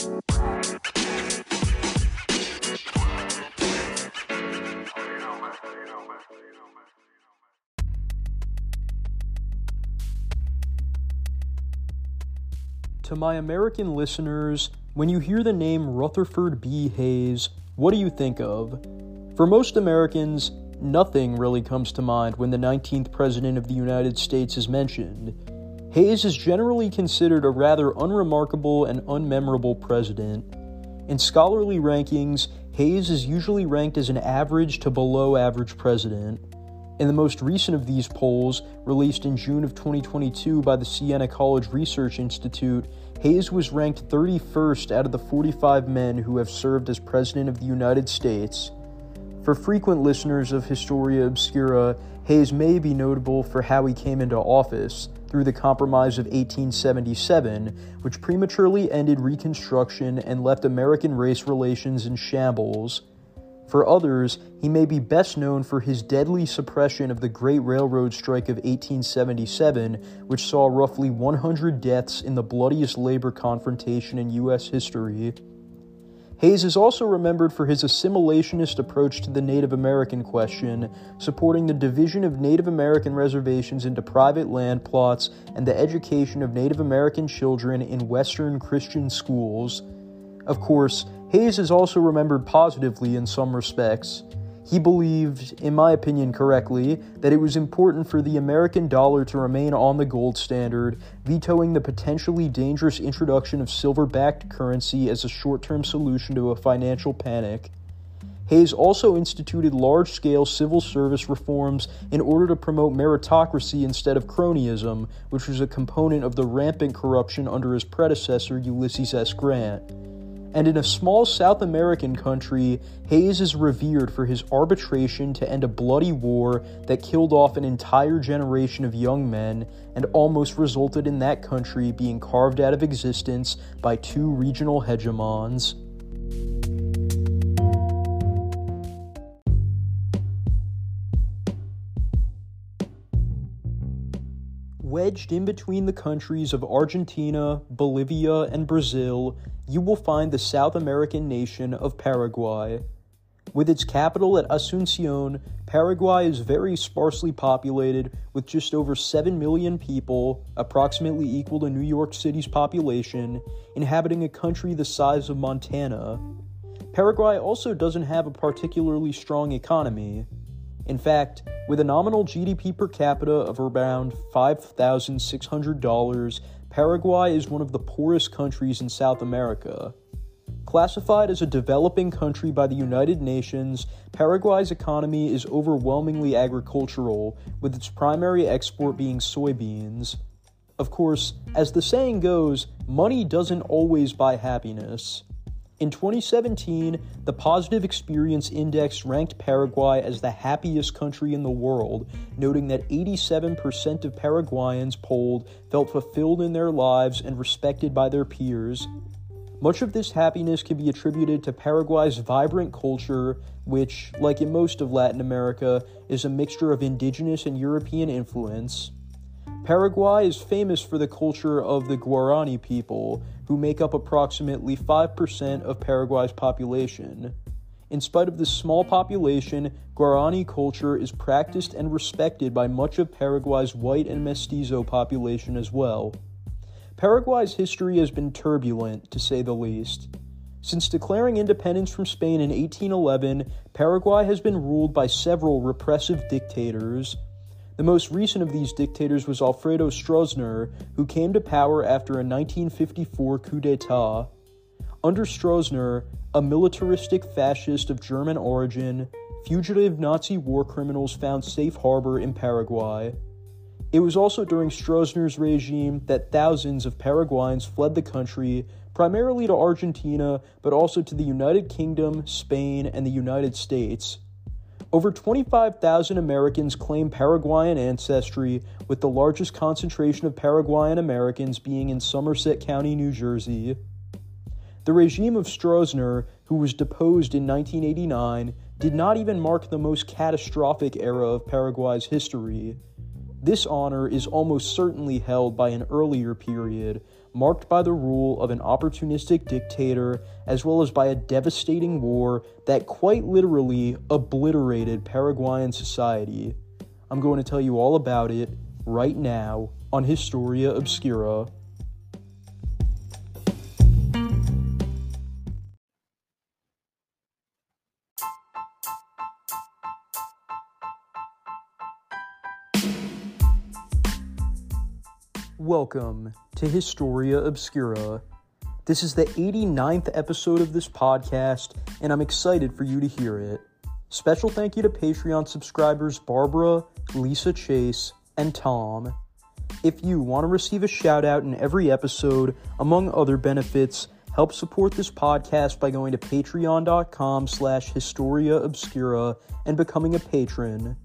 To my American listeners, when you hear the name Rutherford B. Hayes, what do you think of? For most Americans, nothing really comes to mind when the 19th President of the United States is mentioned. Hayes is generally considered a rather unremarkable and unmemorable president. In scholarly rankings, Hayes is usually ranked as an average to below average president. In the most recent of these polls, released in June of 2022 by the Siena College Research Institute, Hayes was ranked 31st out of the 45 men who have served as President of the United States. For frequent listeners of Historia Obscura, Hayes may be notable for how he came into office through the Compromise of 1877, which prematurely ended Reconstruction and left American race relations in shambles. For others, he may be best known for his deadly suppression of the Great Railroad Strike of 1877, which saw roughly 100 deaths in the bloodiest labor confrontation in U.S. history. Hayes is also remembered for his assimilationist approach to the Native American question, supporting the division of Native American reservations into private land plots and the education of Native American children in Western Christian schools. Of course, Hayes is also remembered positively in some respects. He believed, in my opinion correctly, that it was important for the American dollar to remain on the gold standard, vetoing the potentially dangerous introduction of silver backed currency as a short term solution to a financial panic. Hayes also instituted large scale civil service reforms in order to promote meritocracy instead of cronyism, which was a component of the rampant corruption under his predecessor, Ulysses S. Grant. And in a small South American country, Hayes is revered for his arbitration to end a bloody war that killed off an entire generation of young men and almost resulted in that country being carved out of existence by two regional hegemons. Wedged in between the countries of Argentina, Bolivia, and Brazil, you will find the South American nation of Paraguay. With its capital at Asuncion, Paraguay is very sparsely populated with just over 7 million people, approximately equal to New York City's population, inhabiting a country the size of Montana. Paraguay also doesn't have a particularly strong economy. In fact, with a nominal GDP per capita of around $5,600, Paraguay is one of the poorest countries in South America. Classified as a developing country by the United Nations, Paraguay's economy is overwhelmingly agricultural, with its primary export being soybeans. Of course, as the saying goes, money doesn't always buy happiness. In 2017, the Positive Experience Index ranked Paraguay as the happiest country in the world, noting that 87% of Paraguayans polled felt fulfilled in their lives and respected by their peers. Much of this happiness can be attributed to Paraguay's vibrant culture, which, like in most of Latin America, is a mixture of indigenous and European influence. Paraguay is famous for the culture of the Guarani people, who make up approximately 5% of Paraguay's population. In spite of this small population, Guarani culture is practiced and respected by much of Paraguay's white and mestizo population as well. Paraguay's history has been turbulent, to say the least. Since declaring independence from Spain in 1811, Paraguay has been ruled by several repressive dictators, the most recent of these dictators was Alfredo Stroessner, who came to power after a 1954 coup d'etat. Under Stroessner, a militaristic fascist of German origin, fugitive Nazi war criminals found safe harbor in Paraguay. It was also during Stroessner's regime that thousands of Paraguayans fled the country, primarily to Argentina, but also to the United Kingdom, Spain, and the United States. Over 25,000 Americans claim Paraguayan ancestry, with the largest concentration of Paraguayan Americans being in Somerset County, New Jersey. The regime of Stroessner, who was deposed in 1989, did not even mark the most catastrophic era of Paraguay's history. This honor is almost certainly held by an earlier period, marked by the rule of an opportunistic dictator as well as by a devastating war that quite literally obliterated Paraguayan society. I'm going to tell you all about it right now on Historia Obscura. Welcome to Historia Obscura. This is the 89th episode of this podcast, and I'm excited for you to hear it. Special thank you to Patreon subscribers Barbara, Lisa Chase, and Tom. If you want to receive a shout out in every episode, among other benefits, help support this podcast by going to patreon.com slash historia obscura and becoming a patron.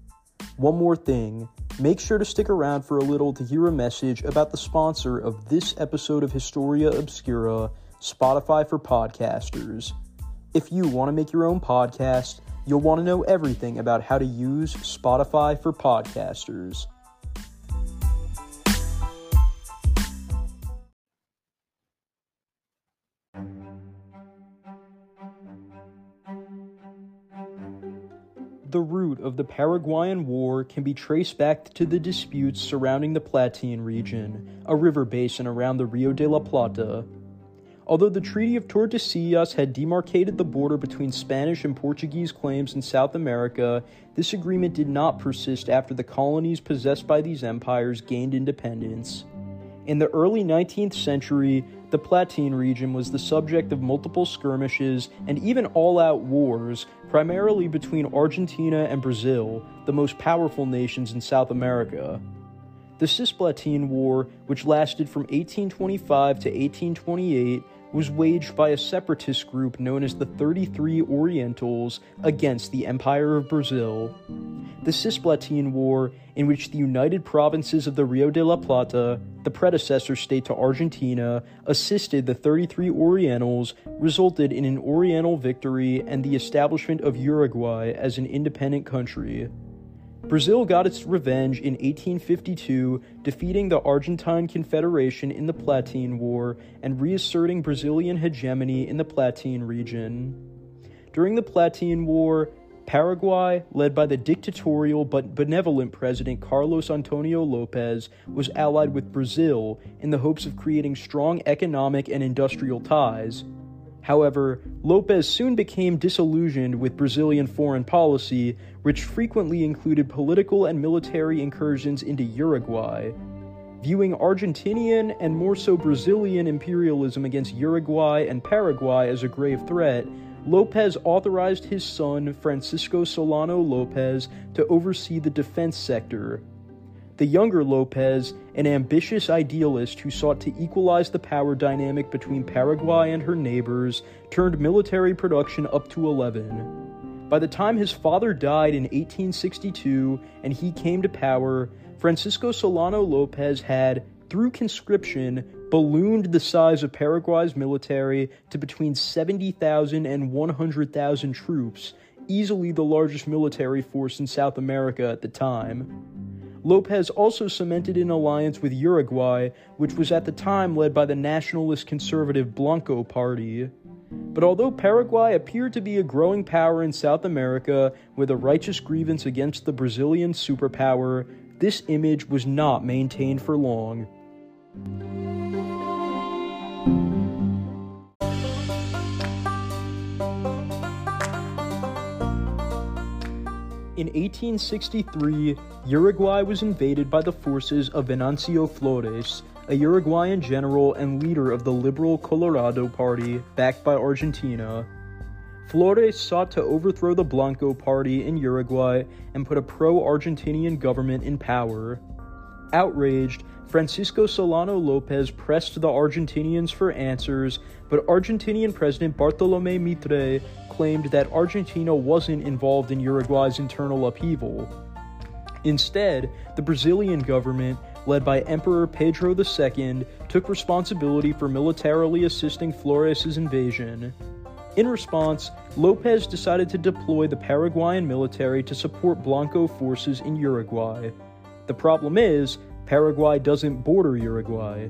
One more thing make sure to stick around for a little to hear a message about the sponsor of this episode of Historia Obscura, Spotify for Podcasters. If you want to make your own podcast, you'll want to know everything about how to use Spotify for Podcasters. Root of the Paraguayan War can be traced back to the disputes surrounding the Platine region, a river basin around the Rio de la Plata. Although the Treaty of Tordesillas had demarcated the border between Spanish and Portuguese claims in South America, this agreement did not persist after the colonies possessed by these empires gained independence. In the early 19th century, the Platine region was the subject of multiple skirmishes and even all out wars, primarily between Argentina and Brazil, the most powerful nations in South America. The Cisplatine War, which lasted from 1825 to 1828, was waged by a separatist group known as the 33 Orientals against the Empire of Brazil. The Cisplatine War, in which the United Provinces of the Rio de la Plata, the predecessor state to Argentina, assisted the 33 Orientals, resulted in an Oriental victory and the establishment of Uruguay as an independent country. Brazil got its revenge in 1852, defeating the Argentine Confederation in the Platine War and reasserting Brazilian hegemony in the Platine region. During the Platine War, Paraguay, led by the dictatorial but benevolent president Carlos Antonio Lopez, was allied with Brazil in the hopes of creating strong economic and industrial ties. However, Lopez soon became disillusioned with Brazilian foreign policy, which frequently included political and military incursions into Uruguay. Viewing Argentinian and more so Brazilian imperialism against Uruguay and Paraguay as a grave threat, Lopez authorized his son, Francisco Solano Lopez, to oversee the defense sector. The younger Lopez, an ambitious idealist who sought to equalize the power dynamic between Paraguay and her neighbors, turned military production up to 11. By the time his father died in 1862 and he came to power, Francisco Solano Lopez had, through conscription, ballooned the size of Paraguay's military to between 70,000 and 100,000 troops, easily the largest military force in South America at the time. Lopez also cemented an alliance with Uruguay, which was at the time led by the nationalist conservative Blanco Party. But although Paraguay appeared to be a growing power in South America with a righteous grievance against the Brazilian superpower, this image was not maintained for long. In 1863, Uruguay was invaded by the forces of Venancio Flores, a Uruguayan general and leader of the liberal Colorado Party, backed by Argentina. Flores sought to overthrow the Blanco Party in Uruguay and put a pro Argentinian government in power. Outraged, Francisco Solano Lopez pressed the Argentinians for answers, but Argentinian President Bartolome Mitre claimed that Argentina wasn't involved in Uruguay's internal upheaval. Instead, the Brazilian government, led by Emperor Pedro II, took responsibility for militarily assisting Flores' invasion. In response, Lopez decided to deploy the Paraguayan military to support Blanco forces in Uruguay. The problem is, Paraguay doesn't border Uruguay.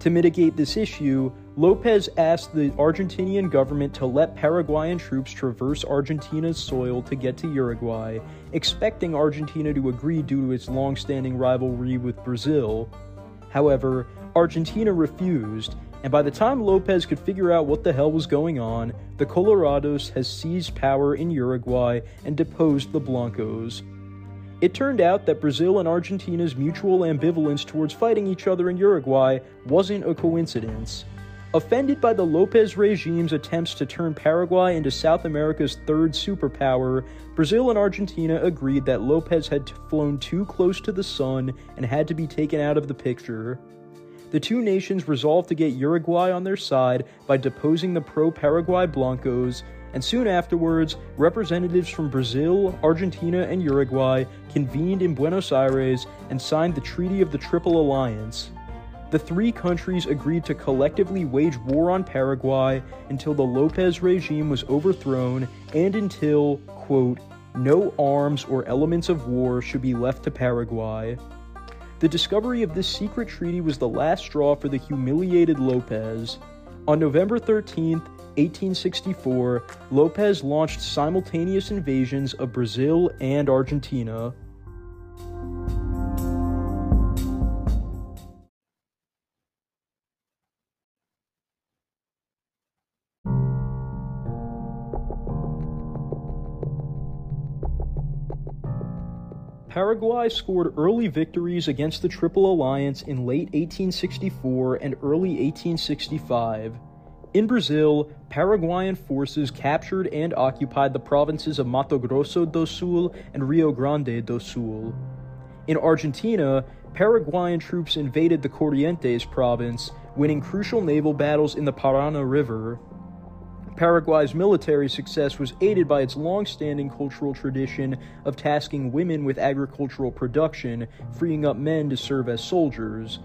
To mitigate this issue, Lopez asked the Argentinian government to let Paraguayan troops traverse Argentina's soil to get to Uruguay, expecting Argentina to agree due to its long standing rivalry with Brazil. However, Argentina refused, and by the time Lopez could figure out what the hell was going on, the Colorados has seized power in Uruguay and deposed the Blancos. It turned out that Brazil and Argentina's mutual ambivalence towards fighting each other in Uruguay wasn't a coincidence. Offended by the Lopez regime's attempts to turn Paraguay into South America's third superpower, Brazil and Argentina agreed that Lopez had flown too close to the sun and had to be taken out of the picture. The two nations resolved to get Uruguay on their side by deposing the pro Paraguay Blancos and soon afterwards, representatives from Brazil, Argentina, and Uruguay convened in Buenos Aires and signed the Treaty of the Triple Alliance. The three countries agreed to collectively wage war on Paraguay until the Lopez regime was overthrown and until, quote, no arms or elements of war should be left to Paraguay. The discovery of this secret treaty was the last straw for the humiliated Lopez. On November 13, 1864, Lopez launched simultaneous invasions of Brazil and Argentina. Paraguay scored early victories against the Triple Alliance in late 1864 and early 1865. In Brazil, Paraguayan forces captured and occupied the provinces of Mato Grosso do Sul and Rio Grande do Sul. In Argentina, Paraguayan troops invaded the Corrientes province, winning crucial naval battles in the Parana River. Paraguay's military success was aided by its long standing cultural tradition of tasking women with agricultural production, freeing up men to serve as soldiers.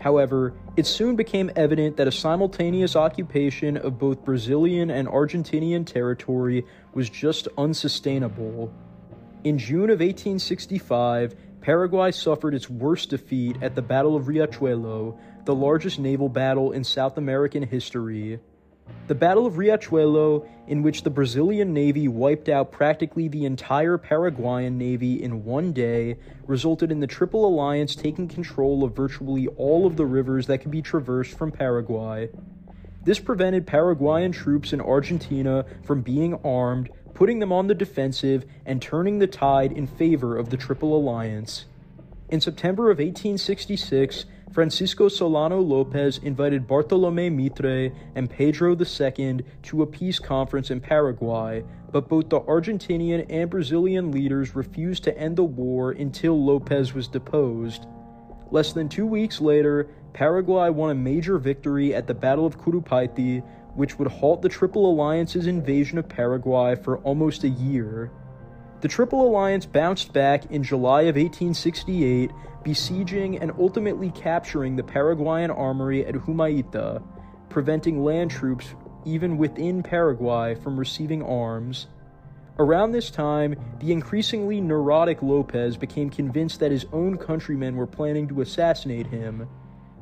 However, it soon became evident that a simultaneous occupation of both Brazilian and Argentinian territory was just unsustainable. In June of 1865, Paraguay suffered its worst defeat at the Battle of Riachuelo, the largest naval battle in South American history. The Battle of Riachuelo, in which the Brazilian Navy wiped out practically the entire Paraguayan Navy in one day, resulted in the Triple Alliance taking control of virtually all of the rivers that could be traversed from Paraguay. This prevented Paraguayan troops in Argentina from being armed, putting them on the defensive, and turning the tide in favor of the Triple Alliance. In September of 1866, Francisco Solano Lopez invited Bartolome Mitre and Pedro II to a peace conference in Paraguay, but both the Argentinian and Brazilian leaders refused to end the war until Lopez was deposed. Less than two weeks later, Paraguay won a major victory at the Battle of Curupaiti, which would halt the Triple Alliance's invasion of Paraguay for almost a year. The Triple Alliance bounced back in July of 1868, besieging and ultimately capturing the Paraguayan armory at Humaita, preventing land troops even within Paraguay from receiving arms. Around this time, the increasingly neurotic Lopez became convinced that his own countrymen were planning to assassinate him.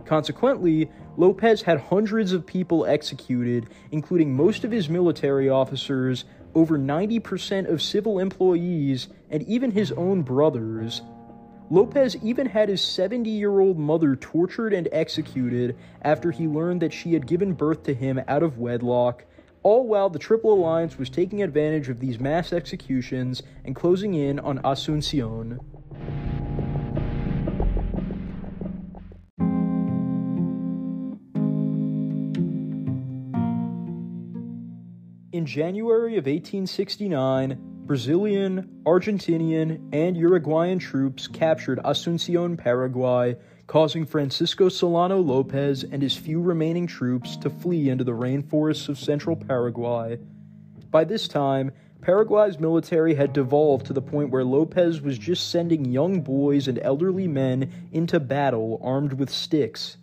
Consequently, Lopez had hundreds of people executed, including most of his military officers, over 90% of civil employees, and even his own brothers. Lopez even had his 70 year old mother tortured and executed after he learned that she had given birth to him out of wedlock, all while the Triple Alliance was taking advantage of these mass executions and closing in on Asuncion. January of 1869, Brazilian, Argentinian, and Uruguayan troops captured Asuncion, Paraguay, causing Francisco Solano Lopez and his few remaining troops to flee into the rainforests of central Paraguay. By this time, Paraguay's military had devolved to the point where Lopez was just sending young boys and elderly men into battle armed with sticks.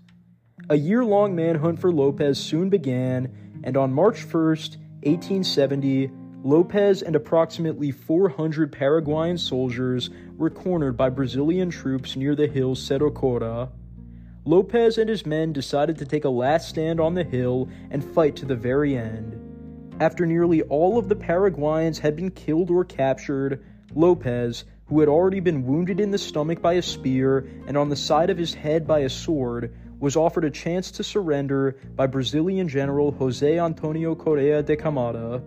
A year long manhunt for Lopez soon began, and on March 1st, 1870, Lopez and approximately 400 Paraguayan soldiers were cornered by Brazilian troops near the hill Cerro Cora. Lopez and his men decided to take a last stand on the hill and fight to the very end. After nearly all of the Paraguayans had been killed or captured, Lopez, who had already been wounded in the stomach by a spear and on the side of his head by a sword, was offered a chance to surrender by Brazilian General Jose Antonio Correa de Camara.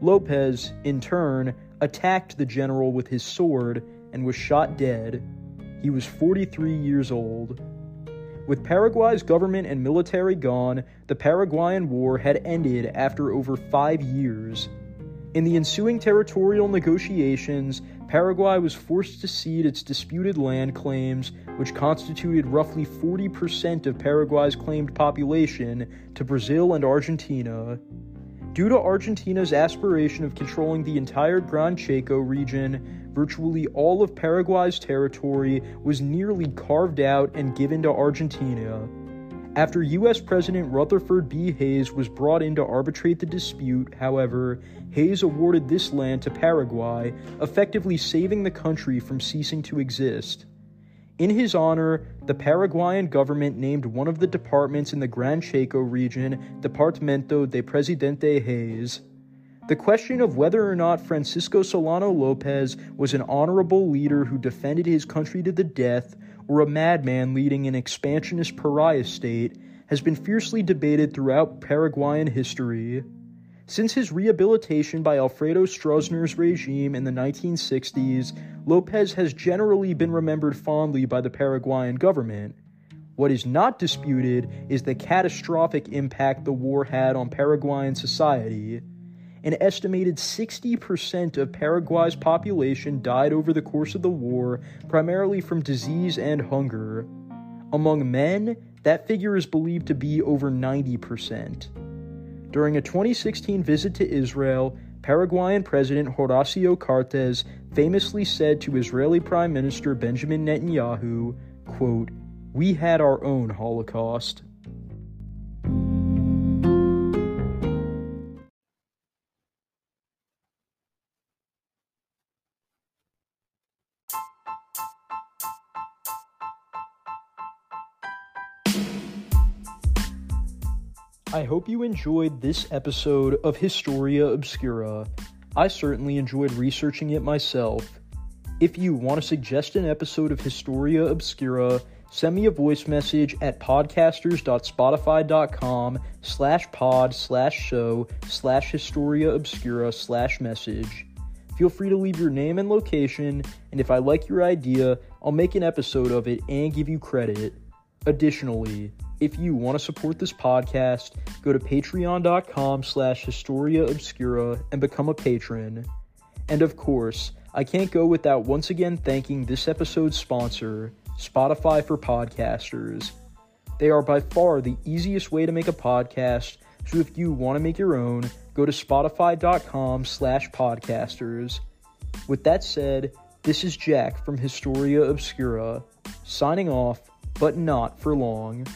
Lopez, in turn, attacked the general with his sword and was shot dead. He was 43 years old. With Paraguay's government and military gone, the Paraguayan War had ended after over five years. In the ensuing territorial negotiations, Paraguay was forced to cede its disputed land claims, which constituted roughly 40% of Paraguay's claimed population, to Brazil and Argentina. Due to Argentina's aspiration of controlling the entire Gran Chaco region, virtually all of Paraguay's territory was nearly carved out and given to Argentina. After U.S. President Rutherford B. Hayes was brought in to arbitrate the dispute, however, Hayes awarded this land to Paraguay, effectively saving the country from ceasing to exist. In his honor, the Paraguayan government named one of the departments in the Gran Chaco region Departamento de Presidente Hayes. The question of whether or not Francisco Solano Lopez was an honorable leader who defended his country to the death or a madman leading an expansionist pariah state has been fiercely debated throughout Paraguayan history. Since his rehabilitation by Alfredo Stroessner's regime in the 1960s, Lopez has generally been remembered fondly by the Paraguayan government. What is not disputed is the catastrophic impact the war had on Paraguayan society. An estimated 60% of Paraguay's population died over the course of the war, primarily from disease and hunger. Among men, that figure is believed to be over 90%. During a 2016 visit to Israel, Paraguayan President Horacio Cartes famously said to Israeli Prime Minister Benjamin Netanyahu, quote, We had our own Holocaust. I hope you enjoyed this episode of Historia Obscura. I certainly enjoyed researching it myself. If you want to suggest an episode of Historia Obscura, send me a voice message at podcasters.spotify.com slash pod slash show slash Historia Obscura slash message. Feel free to leave your name and location, and if I like your idea, I'll make an episode of it and give you credit. Additionally, if you want to support this podcast, go to patreon.com slash Historia Obscura and become a patron. And of course, I can't go without once again thanking this episode's sponsor, Spotify for Podcasters. They are by far the easiest way to make a podcast, so if you want to make your own, go to spotify.com slash podcasters. With that said, this is Jack from Historia Obscura, signing off, but not for long.